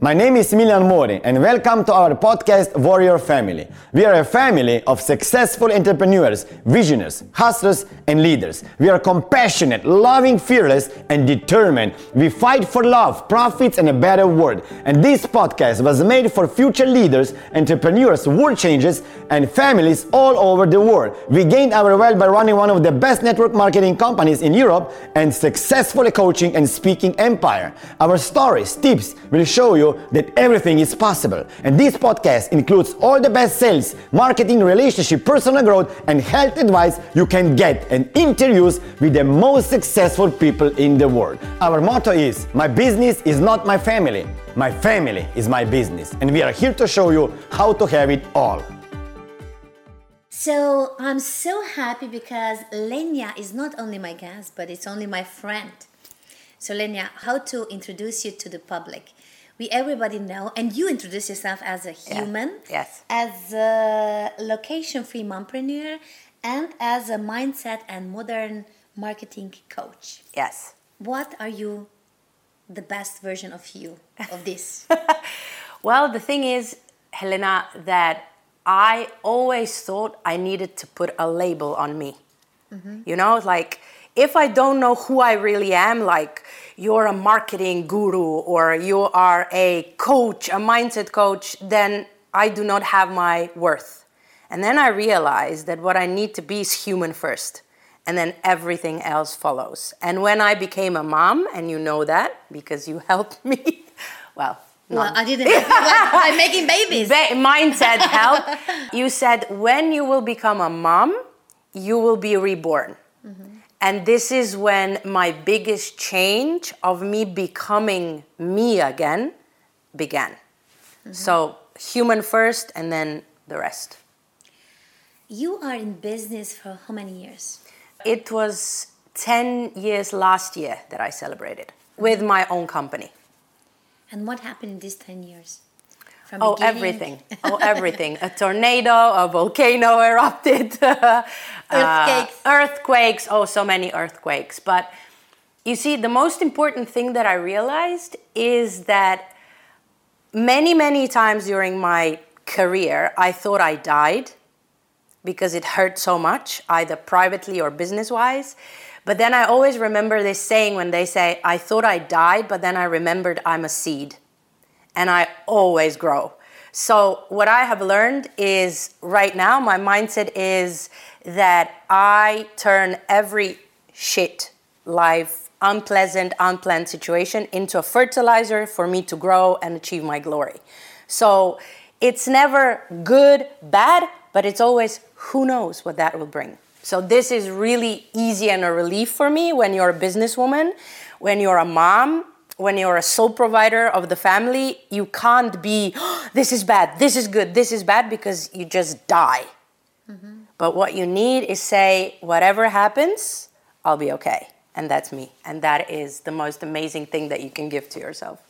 My name is Smiljan Mori and welcome to our podcast Warrior Family. We are a family of successful entrepreneurs, visionaries, hustlers, and leaders. We are compassionate, loving, fearless, and determined. We fight for love, profits, and a better world. And this podcast was made for future leaders, entrepreneurs, world changers, and families all over the world. We gained our wealth by running one of the best network marketing companies in Europe and successfully coaching and speaking empire. Our stories, tips will show you that everything is possible. And this podcast includes all the best sales, marketing, relationship, personal growth, and health advice you can get and interviews with the most successful people in the world. Our motto is My business is not my family, my family is my business. And we are here to show you how to have it all. So I'm so happy because Lenya is not only my guest, but it's only my friend. So Lenya, how to introduce you to the public? we everybody know and you introduce yourself as a human yeah. yes as a location free mompreneur and as a mindset and modern marketing coach yes what are you the best version of you of this well the thing is helena that i always thought i needed to put a label on me mm-hmm. you know like if i don't know who i really am like you're a marketing guru or you are a coach, a mindset coach, then I do not have my worth. And then I realized that what I need to be is human first. And then everything else follows. And when I became a mom, and you know that because you helped me, well, well, I didn't I'm making babies. Ba- mindset help. you said when you will become a mom, you will be reborn. Mm-hmm. And this is when my biggest change of me becoming me again began. Mm-hmm. So, human first and then the rest. You are in business for how many years? It was 10 years last year that I celebrated with my own company. And what happened in these 10 years? From oh, beginning? everything. Oh, everything. a tornado, a volcano erupted. earthquakes. Uh, earthquakes. Oh, so many earthquakes. But you see, the most important thing that I realized is that many, many times during my career, I thought I died because it hurt so much, either privately or business wise. But then I always remember this saying when they say, I thought I died, but then I remembered I'm a seed and I always grow. So, what I have learned is right now, my mindset is that I turn every shit, life, unpleasant, unplanned situation into a fertilizer for me to grow and achieve my glory. So, it's never good, bad, but it's always who knows what that will bring. So, this is really easy and a relief for me when you're a businesswoman, when you're a mom, when you're a sole provider of the family, you can't be, oh, this is bad, this is good, this is bad, because you just die. Mm-hmm. But what you need is say, whatever happens, I'll be okay. And that's me. And that is the most amazing thing that you can give to yourself.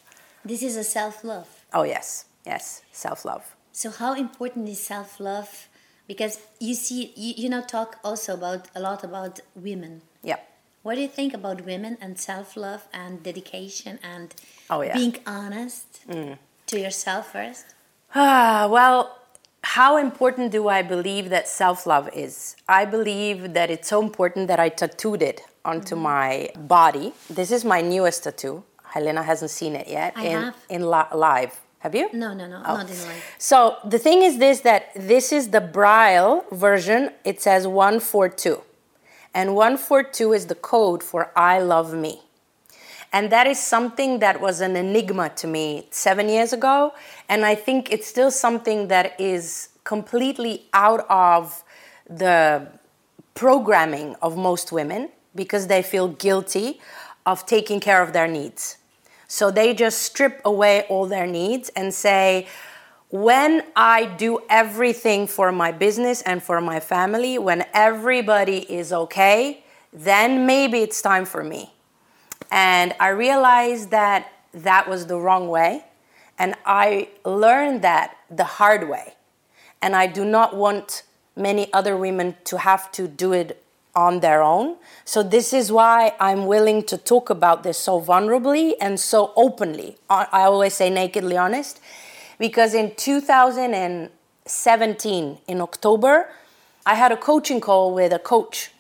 This is a self love. Oh, yes, yes, self love. So, how important is self love? Because you see, you, you know, talk also about a lot about women. Yeah. what do you think about women and self love and dedication and oh, yeah. being honest mm. to yourself first? Ah, well, how important do I believe that self love is? I believe that it's so important that I tattooed it onto mm-hmm. my body. This is my newest tattoo. Helena hasn't seen it yet. I in, have. In li- live. Have you? No, no, no, oh. not in live. So the thing is this that this is the Braille version. It says 142 and 142 is the code for I love me. And that is something that was an enigma to me seven years ago. And I think it's still something that is completely out of the programming of most women because they feel guilty of taking care of their needs. So they just strip away all their needs and say, when I do everything for my business and for my family, when everybody is okay, then maybe it's time for me. And I realized that that was the wrong way. And I learned that the hard way. And I do not want many other women to have to do it on their own. So, this is why I'm willing to talk about this so vulnerably and so openly. I always say nakedly honest, because in 2017, in October, I had a coaching call with a coach,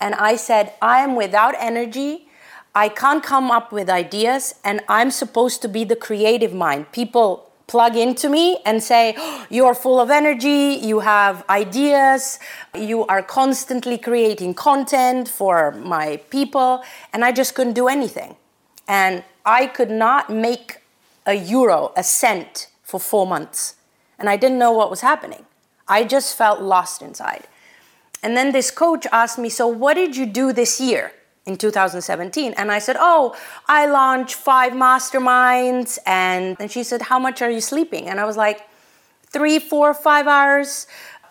and I said, I am without energy. I can't come up with ideas, and I'm supposed to be the creative mind. People plug into me and say, "Oh, You are full of energy, you have ideas, you are constantly creating content for my people. And I just couldn't do anything. And I could not make a euro, a cent for four months. And I didn't know what was happening. I just felt lost inside. And then this coach asked me, So, what did you do this year in 2017? And I said, Oh, I launched five masterminds. And, and she said, How much are you sleeping? And I was like, Three, four, five hours.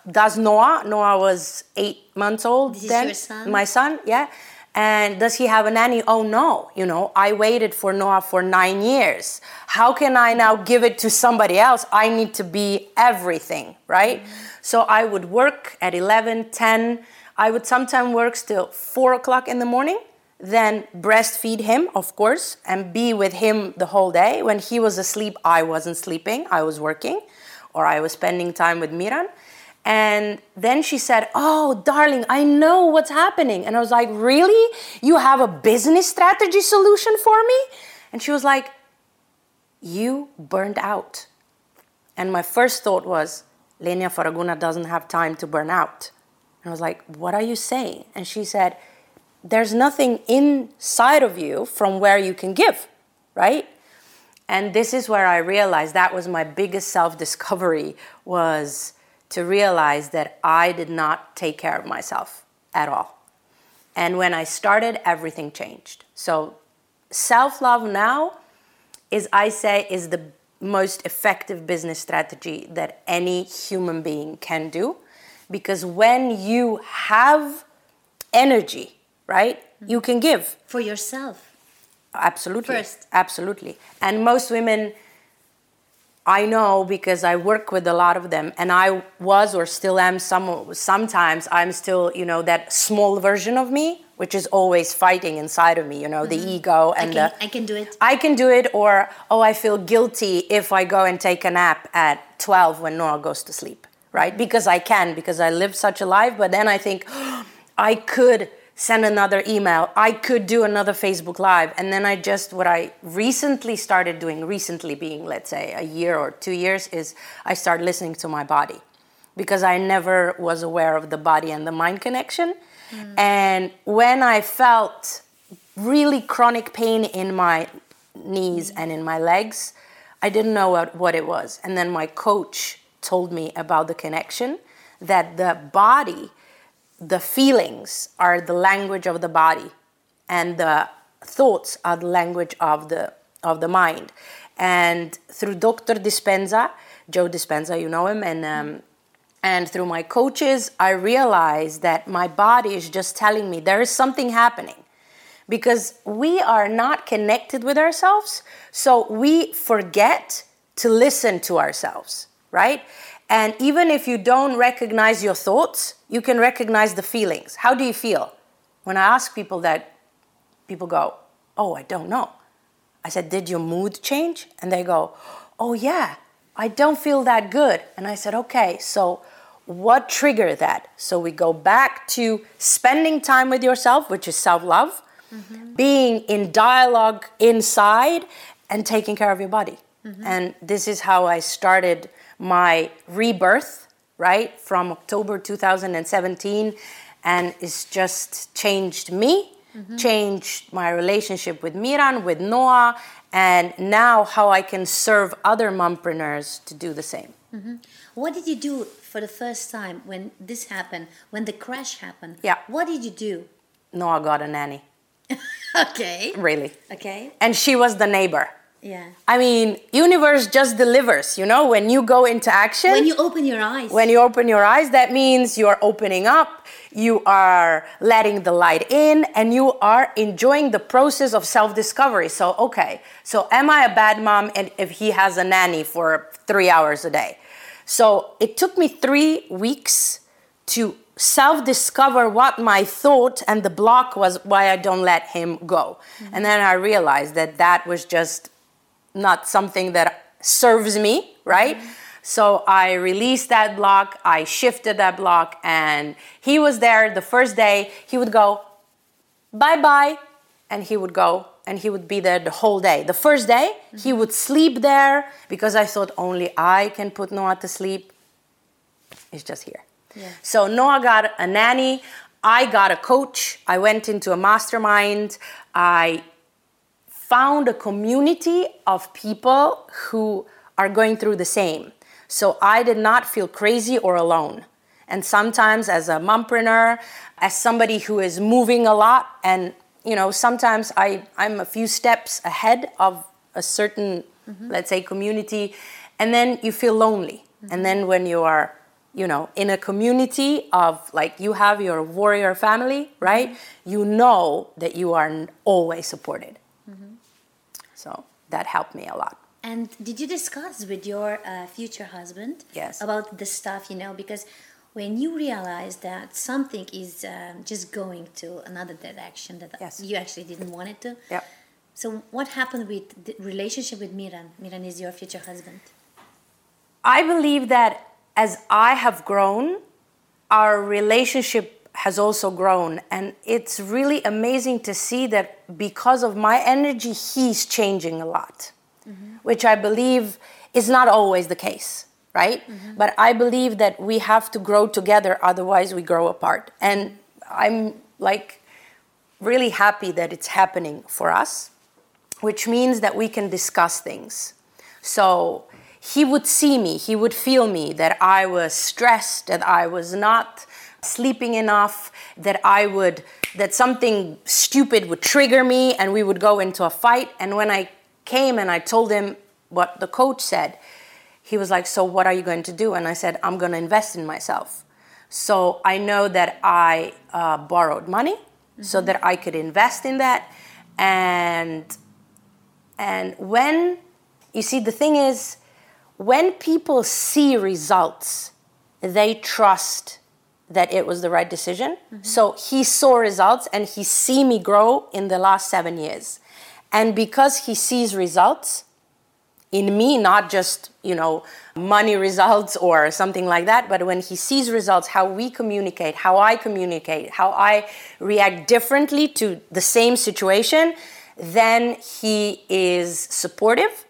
Does Noah? Noah was eight months old This is then. your son? My son, yeah. And does he have a nanny? Oh no, you know, I waited for Noah for nine years. How can I now give it to somebody else? I need to be everything, right? Mm-hmm. So I would work at 11, 10. I would sometimes work till four o'clock in the morning, then breastfeed him, of course, and be with him the whole day. When he was asleep, I wasn't sleeping, I was working, or I was spending time with Miran. And then she said, Oh, darling, I know what's happening. And I was like, Really? You have a business strategy solution for me? And she was like, You burned out. And my first thought was, Lenia Faraguna doesn't have time to burn out. And I was like, What are you saying? And she said, There's nothing inside of you from where you can give, right? And this is where I realized that was my biggest self-discovery was to realize that I did not take care of myself at all. And when I started, everything changed. So self-love now is I say is the most effective business strategy that any human being can do because when you have energy, right? You can give. For yourself. Absolutely. First. Absolutely. And most women, I know because I work with a lot of them, and I was or still am some sometimes I'm still, you know, that small version of me, which is always fighting inside of me, you know, the mm-hmm. ego I and can, the I can do it. I can do it, or oh, I feel guilty if I go and take a nap at 12 when Noah goes to sleep, right? Because I can, because I live such a life, but then I think I could send another email, I could do another Facebook Live, and then I just, what I recently started doing, recently being, let's say, a year or two years, is I start listening to my body because I never was aware of the body and the mind connection. Hmm. And when I felt really chronic pain in my knees and in my legs, I didn't know what, what it was. And then my coach told me about the connection that the body, the feelings are the language of the body, and the thoughts are the language of the of the mind. And through Dr. Dispenza, Joe Dispenza, you know him, and um, and through my coaches, I realized that my body is just telling me there is something happening because we are not connected with ourselves. So we forget to listen to ourselves, right? And even if you don't recognize your thoughts, you can recognize the feelings. How do you feel? When I ask people that, people go, Oh, I don't know. I said, Did your mood change? And they go, Oh, yeah, I don't feel that good. And I said, Okay, so what triggered that? So we go back to spending time with yourself, which is self love, mm-hmm. being in dialogue inside, and taking care of your body. Mm-hmm. And this is how I started my rebirth, right, from October 2017. And it's just changed me, mm-hmm. changed my relationship with Miran, with Noah, and now how I can serve other mompreneurs to do the same. Mm-hmm. What did you do for the first time when this happened, when the crash happened? Yeah. What did you do? Noah got a nanny, Okay. really. Okay. And she was the neighbor. Yeah. I mean, universe just delivers, you know, when you go into action. When you open your eyes. When you open your eyes, that means you are opening up, you are letting the light in, and you are enjoying the process of self discovery. So, okay, so am I a bad mom and if he has a nanny for three hours a day? So, it took me three weeks to self discover what my thought and the block was why I don't let him go. Mm-hmm. And then I realized that that was just not something that serves me, right? Mm-hmm. So I released that block, I shifted that block, and he was there the first day. He would go, bye bye, and he would go and he would be there the whole day. The first day, he mm-hmm. would sleep there because I thought only I can put Noah to sleep. He's just here. So Noah got a nanny. I got a coach. I went into a mastermind. I found a community of people who are going through the same. So I did not feel crazy or alone. And sometimes, as a mompreneur, as somebody who is moving a lot, and you know, sometimes I, I'm a few steps ahead of a certain, mm-hmm. let's say, community, and then you feel lonely. And mm-hmm. then when you are, you know, in a community of like you have your warrior family, right? Mm-hmm. You know that you are always supported. So that helped me a lot. And did you discuss with your uh, future husband Yes. about the stuff, you know, because when you realize that something is um, just going to another direction that Yes. you actually didn't want it to. Yep. So what happened with the relationship with Miran? Miran is your future husband. I believe that as I have grown, our relationship has also grown. And it's really amazing to see that because of my energy, he's changing a lot, mm-hmm. which I believe is not always the case, right? Mm-hmm. But I believe that we have to grow together, otherwise, we grow apart. And I'm like really happy that it's happening for us, which means that we can discuss things. So he would see me, he would feel me that I was stressed, that I was not sleeping enough, that I would that something stupid would trigger me and we would go into a fight and when I came and I told him what the coach said, he was like, "So what are you going to do?" And I said, "I'm going to invest in myself." So I know that I uh, borrowed money so that I could invest in that and and when you see, the thing is, when people see results, they trust that it was the right decision. Mm-hmm. So he saw results and he see me grow in the last seven years. And because he sees results in me, not just, you know, money results or something like that, but when he sees results, how we communicate, how I communicate, how I react differently to the same situation, then he is supportive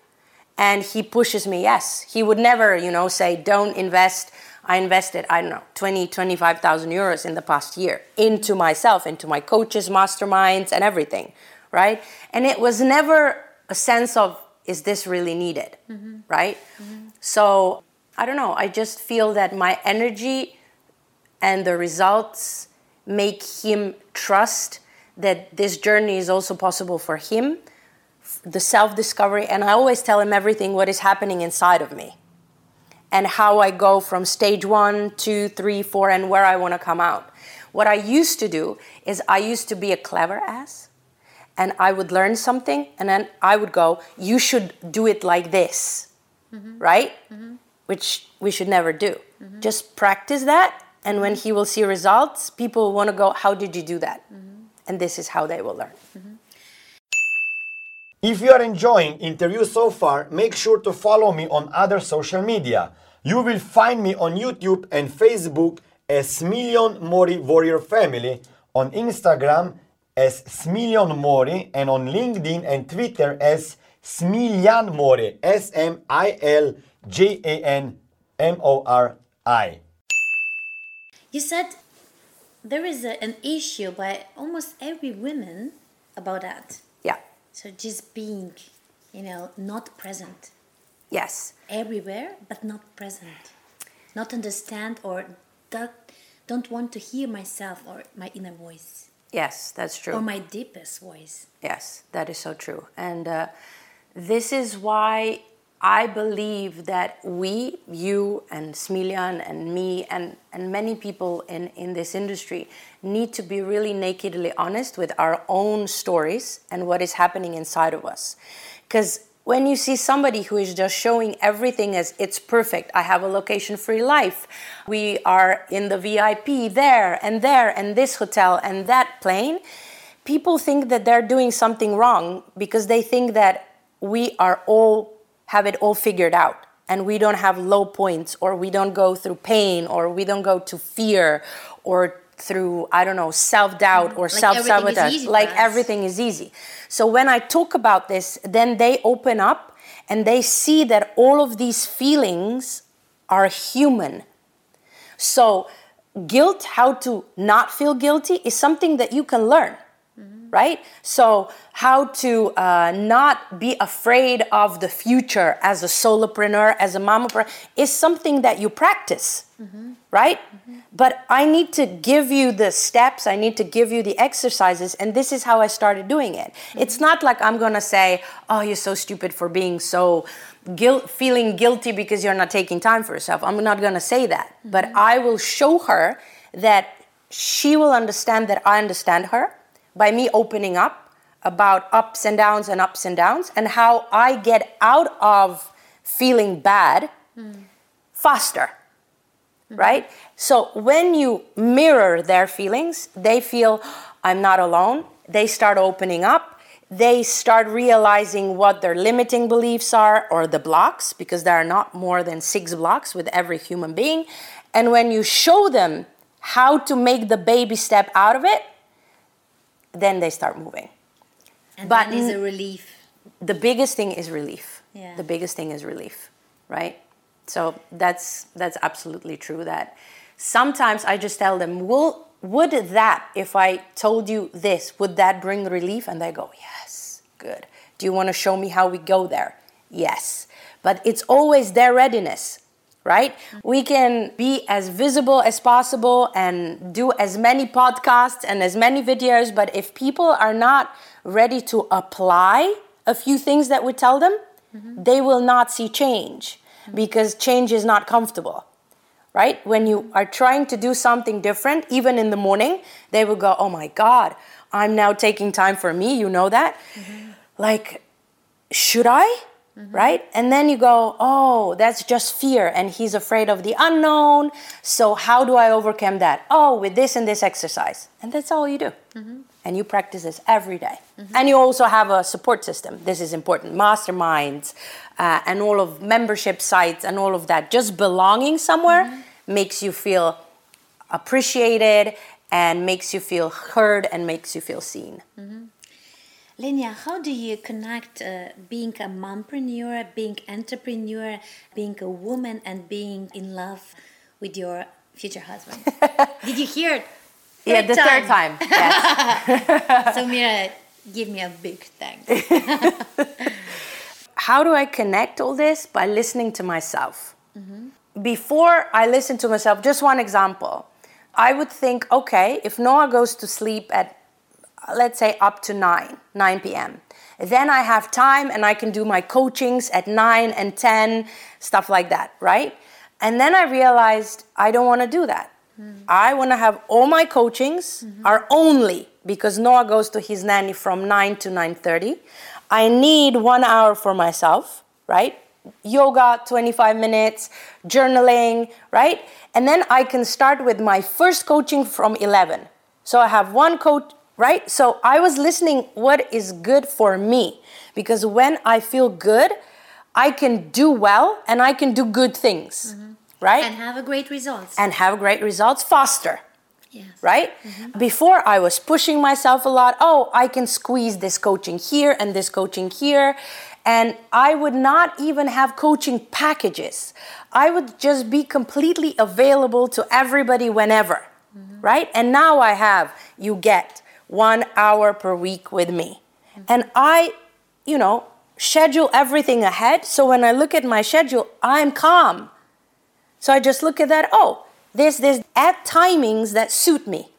and he pushes me yes he would never you know say don't invest i invested i don't know 20 25000 euros in the past year into myself into my coaches masterminds and everything right? And it was never a sense of is this really needed mm-hmm. right? Mm-hmm. So i don't know i just feel that my energy and the results make him trust that this journey is also possible for him the self discovery, and I always tell him everything what is happening inside of me and how I go from stage one, two, three, four, and where I want to come out. What I used to do is I used to be a clever ass and I would learn something and then I would go, You should do it like this, mm-hmm. right? Mm-hmm. Which we should never do. Mm-hmm. Just practice that, and when he will see results, people want to go, How did you do that? And this is how they will learn. If you are enjoying interview so far, make sure to follow me on other social media. You will find me on YouTube and Facebook as Smiljan Mori Warrior Family, on Instagram as Smiljan Mori, and on LinkedIn and Twitter as Smiljan Mori, S M I L J A N M O R I. You said there is a, an issue by almost every woman about that. So just being, you know, not present Yes. everywhere, but not present, not understand or don't, don't want to hear myself or my inner voice Yes, that's true. or my deepest voice. Yes, that is so true. And uh, this is why I believe that we, you and Smiljan and me and, and many people in, in this industry need to be really nakedly honest with our own stories and what is happening inside of us. Because when you see somebody who is just showing everything as it's perfect, I have a location free life, we are in the VIP there and there and this hotel and that plane, people think that they're doing something wrong because they think that we are all have it all figured out. And we don't have low points or we don't go through pain or we don't go to fear or through i don't know self-doubt mm-hmm. or Like self-sabotage everything is easy for like everything is easy. So when i talk about this then they open up and they see that all of these feelings are human. So guilt how to not feel guilty is something that you can learn right? So, how to uh, not be afraid of the future as a solopreneur, as a mamapreneur, is something that you practice, mm-hmm. right? Mm-hmm. But I need to give you the steps, I need to give you the exercises, and this is how I started doing it. Mm-hmm. It's not like I'm gonna say, oh, you're so stupid for being so guilt, feeling guilty because you're not taking time for yourself. I'm not gonna say that. But I will show her that she will understand that I understand her by me opening up about ups and downs and ups and downs and how I get out of feeling bad faster. Right? So when you mirror their feelings, they feel I'm not alone. They start opening up. They start realizing what their limiting beliefs are or the blocks, because there are not more than six blocks with every human being. And when you show them how to make the baby step out of it, then they start moving. And But that is a relief. The biggest thing is relief. Yeah. The biggest thing is relief, right? So that's that's absolutely true. That sometimes I just tell them, "Will would that if I told you this, would that bring relief?" And they go, "Yes, good." Do you want to show me how we go there? Yes. But it's always their readiness, right? We can be as visible as possible and do as many podcasts and as many videos, but if people are not ready to apply a few things that we tell them, mm-hmm. they will not see change mm-hmm. because change is not comfortable. Right? When you are trying to do something different, even in the morning, they will go, Oh my God, I'm now taking time for me. You know that? Mm-hmm. Like, should I? Mm-hmm. Right? And then you go, oh, that's just fear. And he's afraid of the unknown. So, how do I overcome that? Oh, with this and this exercise. And that's all you do. Mm-hmm. And you practice this every day. Mm-hmm. And you also have a support system. This is important masterminds uh, and all of membership sites and all of that. Just belonging somewhere makes you feel appreciated and makes you feel heard and makes you feel seen. Lenya, how do you connect uh, being a mompreneur, being entrepreneur, being a woman, and being in love with your future husband? Did you hear it? yeah, the third time. Yes. So Mira, give me a big thanks. How do I connect all this? By listening to myself. Before I listen to myself, just one example. I would think, okay, if Noah goes to sleep at, let's say, up to 9, 9 p.m., then I have time and I can do my coachings at 9 and 10, stuff like that, right? And then I realized I don't want to do that. I want to have all my coachings are only because Noah goes to his nanny from 9 to 9:30. I need 1 hour for myself, right? Yoga 25 minutes, journaling, right? And then I can start with my first coaching from 11. So I have one coach, right? So I was listening what is good for me? Because when I feel good, I can do well and I can do good things, mm-hmm. right? and have a great results. and have great results faster yes. right? Mm-hmm. Before i was pushing myself a lot. Oh i can squeeze this coaching here and this coaching here. And i would not even have coaching packages. I would just be completely available to everybody whenever mm-hmm. right? And now i have you get one hour per week with me and i you know schedule everything ahead so when i look at my schedule i'm calm so I just look at that, oh, this, this, at timings that suit me,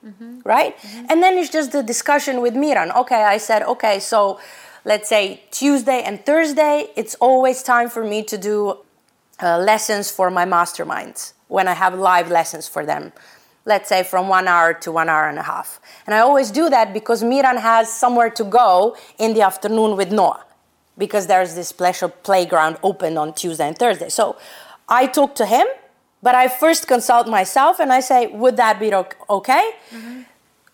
right? And then it's just the discussion with Miran. Okay, I said, okay, so let's say Tuesday and Thursday, it's always time for me to do uh, lessons for my masterminds when I have live lessons for them. Let's say from one hour to one hour and a half. And I always do that because Miran has somewhere to go in the afternoon with Noah. because there's this special playground open on Tuesday and Thursday. So I talk to him, but I first consult myself and I say, would that be okay? Mm-hmm.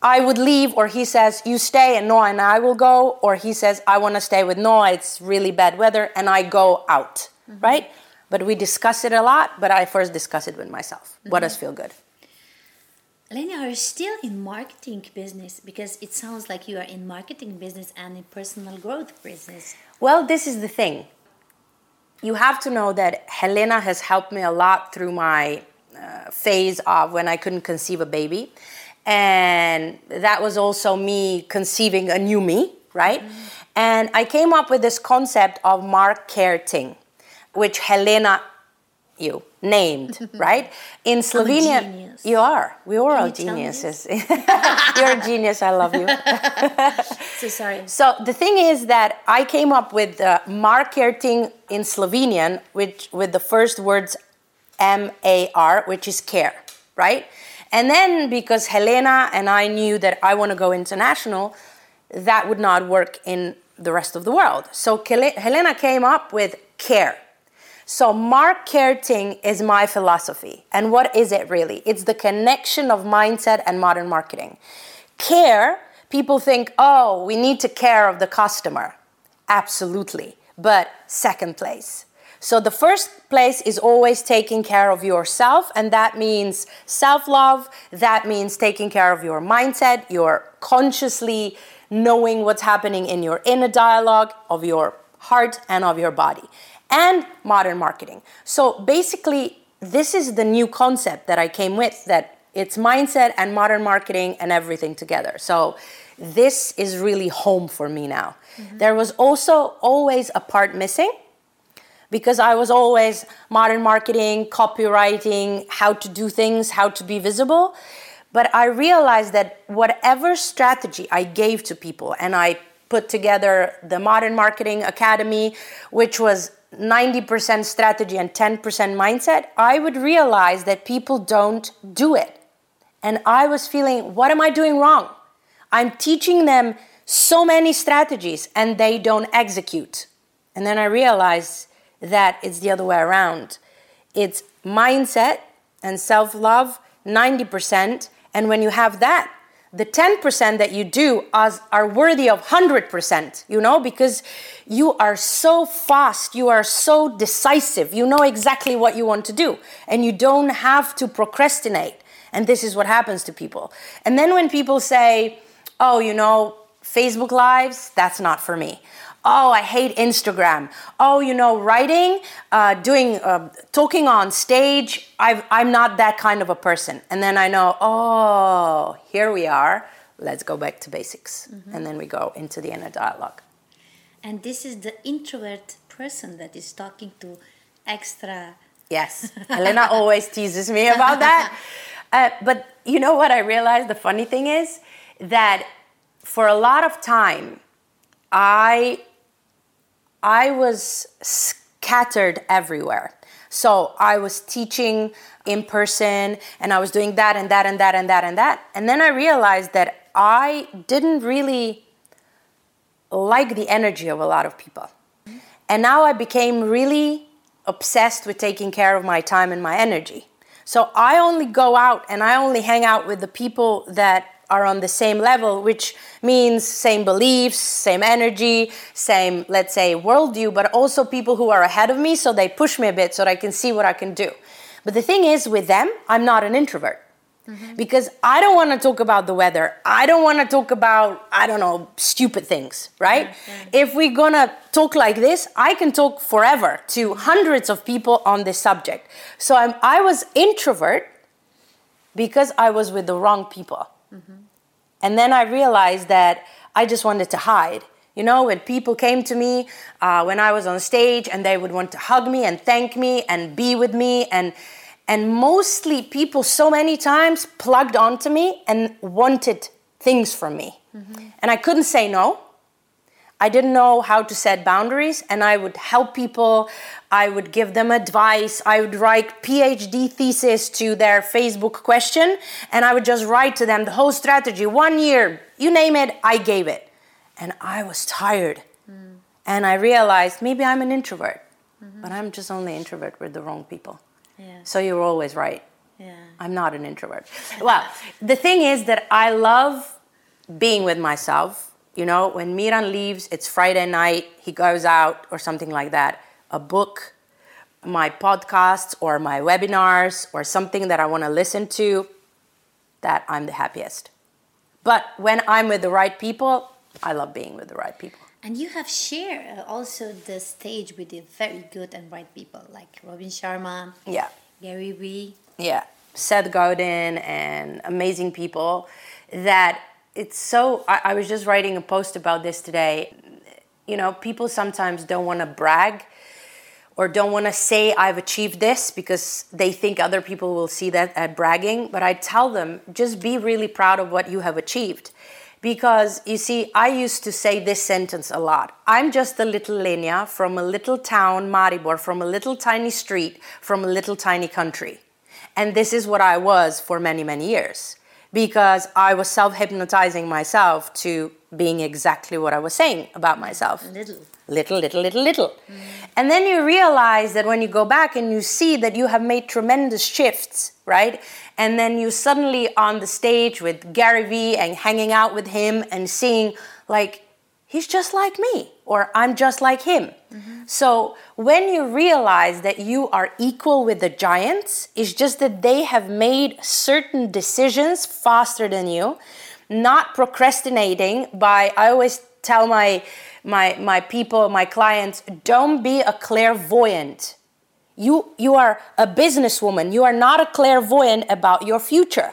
I would leave, or he says, you stay and Noah and I will go, or he says, I want to stay with Noah, it's really bad weather, and I go out, mm-hmm. right? But we discuss it a lot, but I first discuss it with myself. Mm-hmm. What does feel good? Lenya, are you still in marketing business? Because it sounds like you are in marketing business and in personal growth business. Well, this is the thing. You have to know that Helena has helped me a lot through my uh, phase of when I couldn't conceive a baby. And that was also me conceiving a new me, right? Mm-hmm. And I came up with this concept of marketing, which Helena you named, right? In Slovenia, you are. We are all geniuses. You're a genius. I love you. so sorry. So the thing is that I came up with uh, marketing in Slovenian, which with the first words M A R, which is care, right? And then because Helena and I knew that I want to go international, that would not work in the rest of the world. So Helena came up with care so, marketing is my philosophy. And what is it really? It's the connection of mindset and modern marketing. Care, people think, oh, we need to care of the customer. Absolutely. But second place. So, the first place is always taking care of yourself, and that means self love. That means taking care of your mindset, your consciously knowing what's happening in your inner dialogue of your heart and of your body and modern marketing. So basically, this is the new concept that I came with that it's mindset and modern marketing and everything together. So this is really home for me now. Mm-hmm. There was also always a part missing because I was always modern marketing, copywriting, how to do things, how to be visible. But I realized that whatever strategy I gave to people, and I put together the Modern Marketing Academy, which was 90% strategy and 10% mindset, I would realize that people don't do it. And I was feeling, what am I doing wrong? I'm teaching them so many strategies and they don't execute. And then I realized that it's the other way around. It's mindset and self love, 90%. And when you have that, the 10% that you do as, are worthy of 100%, you know, because you are so fast, you are so decisive, you know exactly what you want to do, and you don't have to procrastinate. And this is what happens to people. And then when people say, oh, you know, Facebook Lives, that's not for me oh, I hate Instagram. Oh, you know, writing, uh, doing, uh, talking on stage, i am not that kind of a person. And then I know, oh, here we are. Let's go back to basics. Mm-hmm. And then we go into the inner dialogue. And this is the introvert person that is talking to extra. Yes, Helena always teases me about that. Uh, but you know what I realized? The funny thing is that for a lot of time, I I was scattered everywhere. So I was teaching in person and I was doing that and that and that and that and that. And then I realized that I didn't really like the energy of a lot of people. And now I became really obsessed with taking care of my time and my energy. So I only go out and I only hang out with the people that are on the same level, which means same beliefs, same energy, same, let's say, worldview, but also people who are ahead of me, so they push me a bit so that I can see what I can do. But the thing is, with them, I'm not an introvert. Mm-hmm. Because I don't want to talk about the weather. I don't want to talk about, I don't know, stupid things, right? If we're going to talk like this, I can talk forever to hundreds of people on this subject. So I'm, I was introvert because I was with the wrong people. Mm-hmm. And then I realized that I just wanted to hide. You know, when people came to me uh, when I was on stage and they would want to hug me and thank me and be with me and and mostly people so many times plugged onto me and wanted things from me. Mm-hmm. And I couldn't say no. I didn't know how to set boundaries, and I would help people. I would give them advice. I would write PhD thesis to their Facebook question, and I would just write to them the whole strategy. One year, you name it, I gave it. And I was tired. Mm. And I realized maybe I'm an introvert, but I'm just only introvert with the wrong people. Yeah. So you're always right. Yeah. I'm not an introvert. Well, the thing is that I love being with myself. You know, when Miran leaves, it's Friday night, he goes out or something like that. A book, my podcasts or my webinars or something that I want to listen to, that I'm the happiest. But when I'm with the right people, I love being with the right people. And you have shared also the stage with the very good and right people like Robin Sharma, Yeah. Gary Vee. yeah, Seth Godin and amazing people that it's so. I, I was just writing a post about this today. You know, people sometimes don't want to brag or don't want to say I've achieved this because they think other people will see that at bragging. But I tell them just be really proud of what you have achieved. Because you see, I used to say this sentence a lot. I'm just a little Lenya from a little town, Maribor, from a little tiny street, from a little tiny country. And this is what I was for many, many years because I was self hypnotizing myself to being exactly what I was saying about myself Little. little, little, little, little. And then you realize that when you go back and you see that you have made tremendous shifts, right? And then you suddenly on the stage with Gary Vee and hanging out with him and seeing like he's just like me or I'm just like him. So when you realize that you are equal with the giants, it's just that they have made certain decisions faster than you, not procrastinating by I always tell my my my people, my clients, don't be a clairvoyant. You you are a businesswoman. You are not a clairvoyant about your future.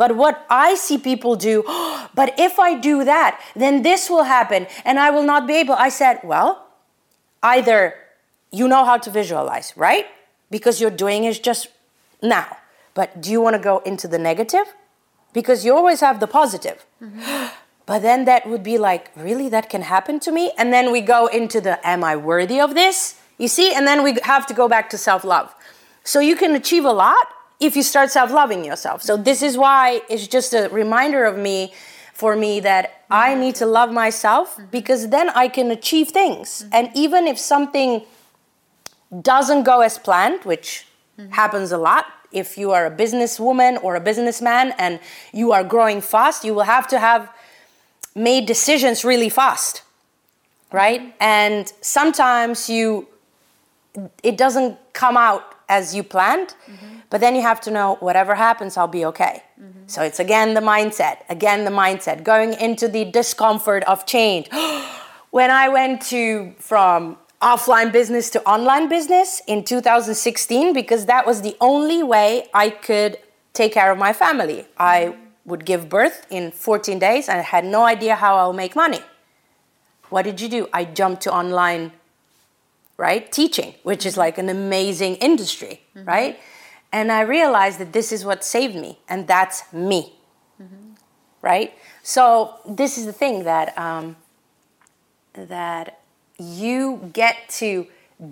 But what I see people do, but if I do that, then this will happen and I will not be able. I said, well, either you know how to visualize, right? Because you're doing it just now. But do you want to go into the negative? Because you always have the positive. Mm-hmm. But then that would be like, really, that can happen to me? And then we go into the, am I worthy of this? You see? And then we have to go back to self love. So you can achieve a lot if you start self loving yourself. So this is why it's just a reminder of me, for me, that I need to love myself because then I can achieve things. And even if something doesn't go as planned, which happens a lot. If you are a businesswoman or a businessman and you are growing fast, you will have to have made decisions really fast, right? And sometimes you it doesn't come out as you planned, but then you have to know whatever happens, I'll be okay. Mm-hmm. So it's again the mindset, again the mindset, going into the discomfort of change. when I went to from offline business to online business in 2016 because that was the only way I could take care of my family. I mm-hmm. would give birth in 14 days and I had no idea how I'll make money. What did you do? I jumped to online right? Teaching, which is mm-hmm. like an amazing industry, right? And I realized that this is what saved me, and that's me, right? So this is the thing that um, that you get to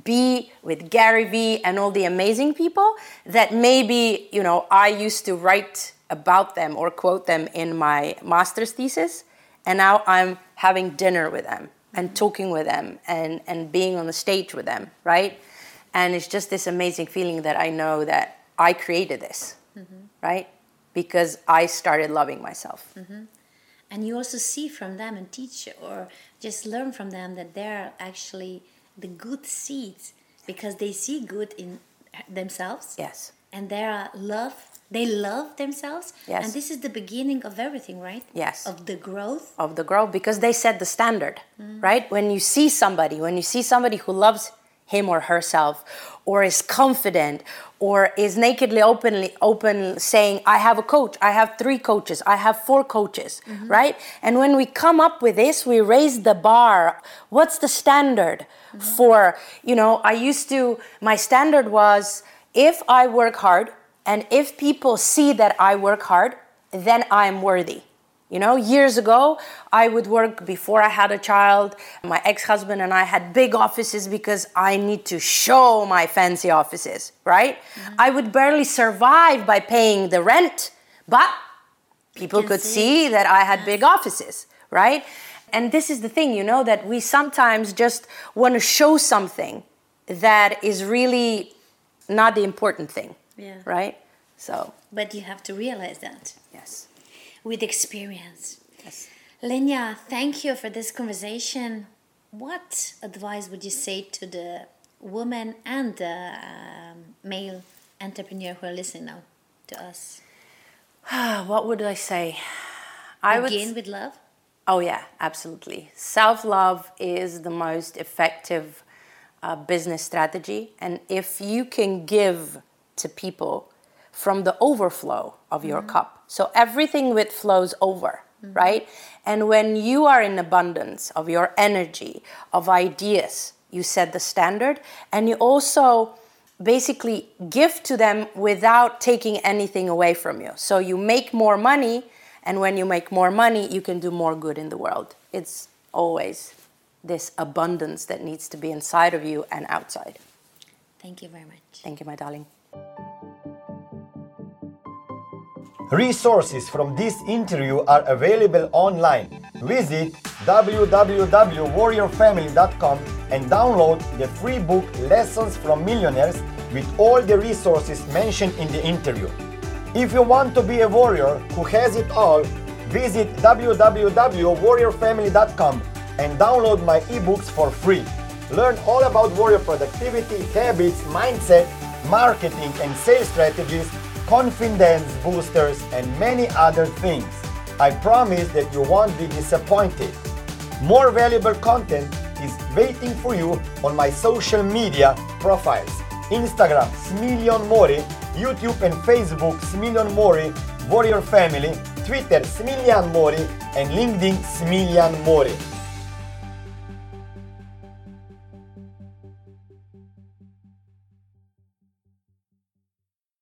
be with Gary Vee and all the amazing people that maybe you know I used to write about them or quote them in my master's thesis, and now I'm having dinner with them and talking with them and and being on the stage with them, right? And it's just this amazing feeling that I know that I created this, mm-hmm. right? Because I started loving myself. Mm-hmm. And you also see from them and teach or just learn from them that they're actually the good seeds because they see good in themselves. Yes. And they are love. They love themselves. Yes. And this is the beginning of everything, right? Yes. Of the growth. of the growth because they set the standard, mm-hmm. right? When you see somebody, when you see somebody who loves him or herself, or is confident, or is nakedly openly open saying, I have a coach, I have three coaches, I have four coaches, mm-hmm. right? And when we come up with this, we raise the bar. What's the standard mm-hmm. for, you know, I used to, my standard was if I work hard and if people see that I work hard, then I'm worthy. You know, years ago, I would work before I had a child. My ex husband and I had big offices because I need to show my fancy offices, right? Mm-hmm. I would barely survive by paying the rent, but people could see see that I had big offices, right? And this is the thing, you know, that we sometimes just want to show something that is really not the important thing. Yeah. Right? So, But you have to realize that. With experience. Yes. Lenya, thank you for this conversation. What advice would you say to the woman and the um, male entrepreneur who are listening now to us? what would I say? I would Begin with love. Oh, yeah, absolutely. Self love is the most effective uh, business strategy. And if you can give to people from the overflow of your mm-hmm. cup, so everything with flows over, mm-hmm. right? And when you are in abundance of your energy, of ideas, you set the standard, and you also basically give to them without taking anything away from you. So you make more money, and when you make more money, you can do more good in the world. It's always this abundance that needs to be inside of you and outside. Thank you very much. Thank you, my darling. Resources from this interview are available online. Visit www.warriorfamily.com and download the free book Lessons from Millionaires with all the resources mentioned in the interview. If you want to be a warrior who has it all, visit www.warriorfamily.com and download my ebooks for free. Learn all about warrior productivity, habits, mindset, marketing and sales strategies, confidence boosters, and many other things. I promise that you won't be disappointed. More valuable content is waiting for you on my social media profiles Instagram, Smiljan Mori, YouTube and Facebook, Smiljan Mori, Warrior Family, Twitter, Smiljan Mori, and LinkedIn, Smiljan Mori.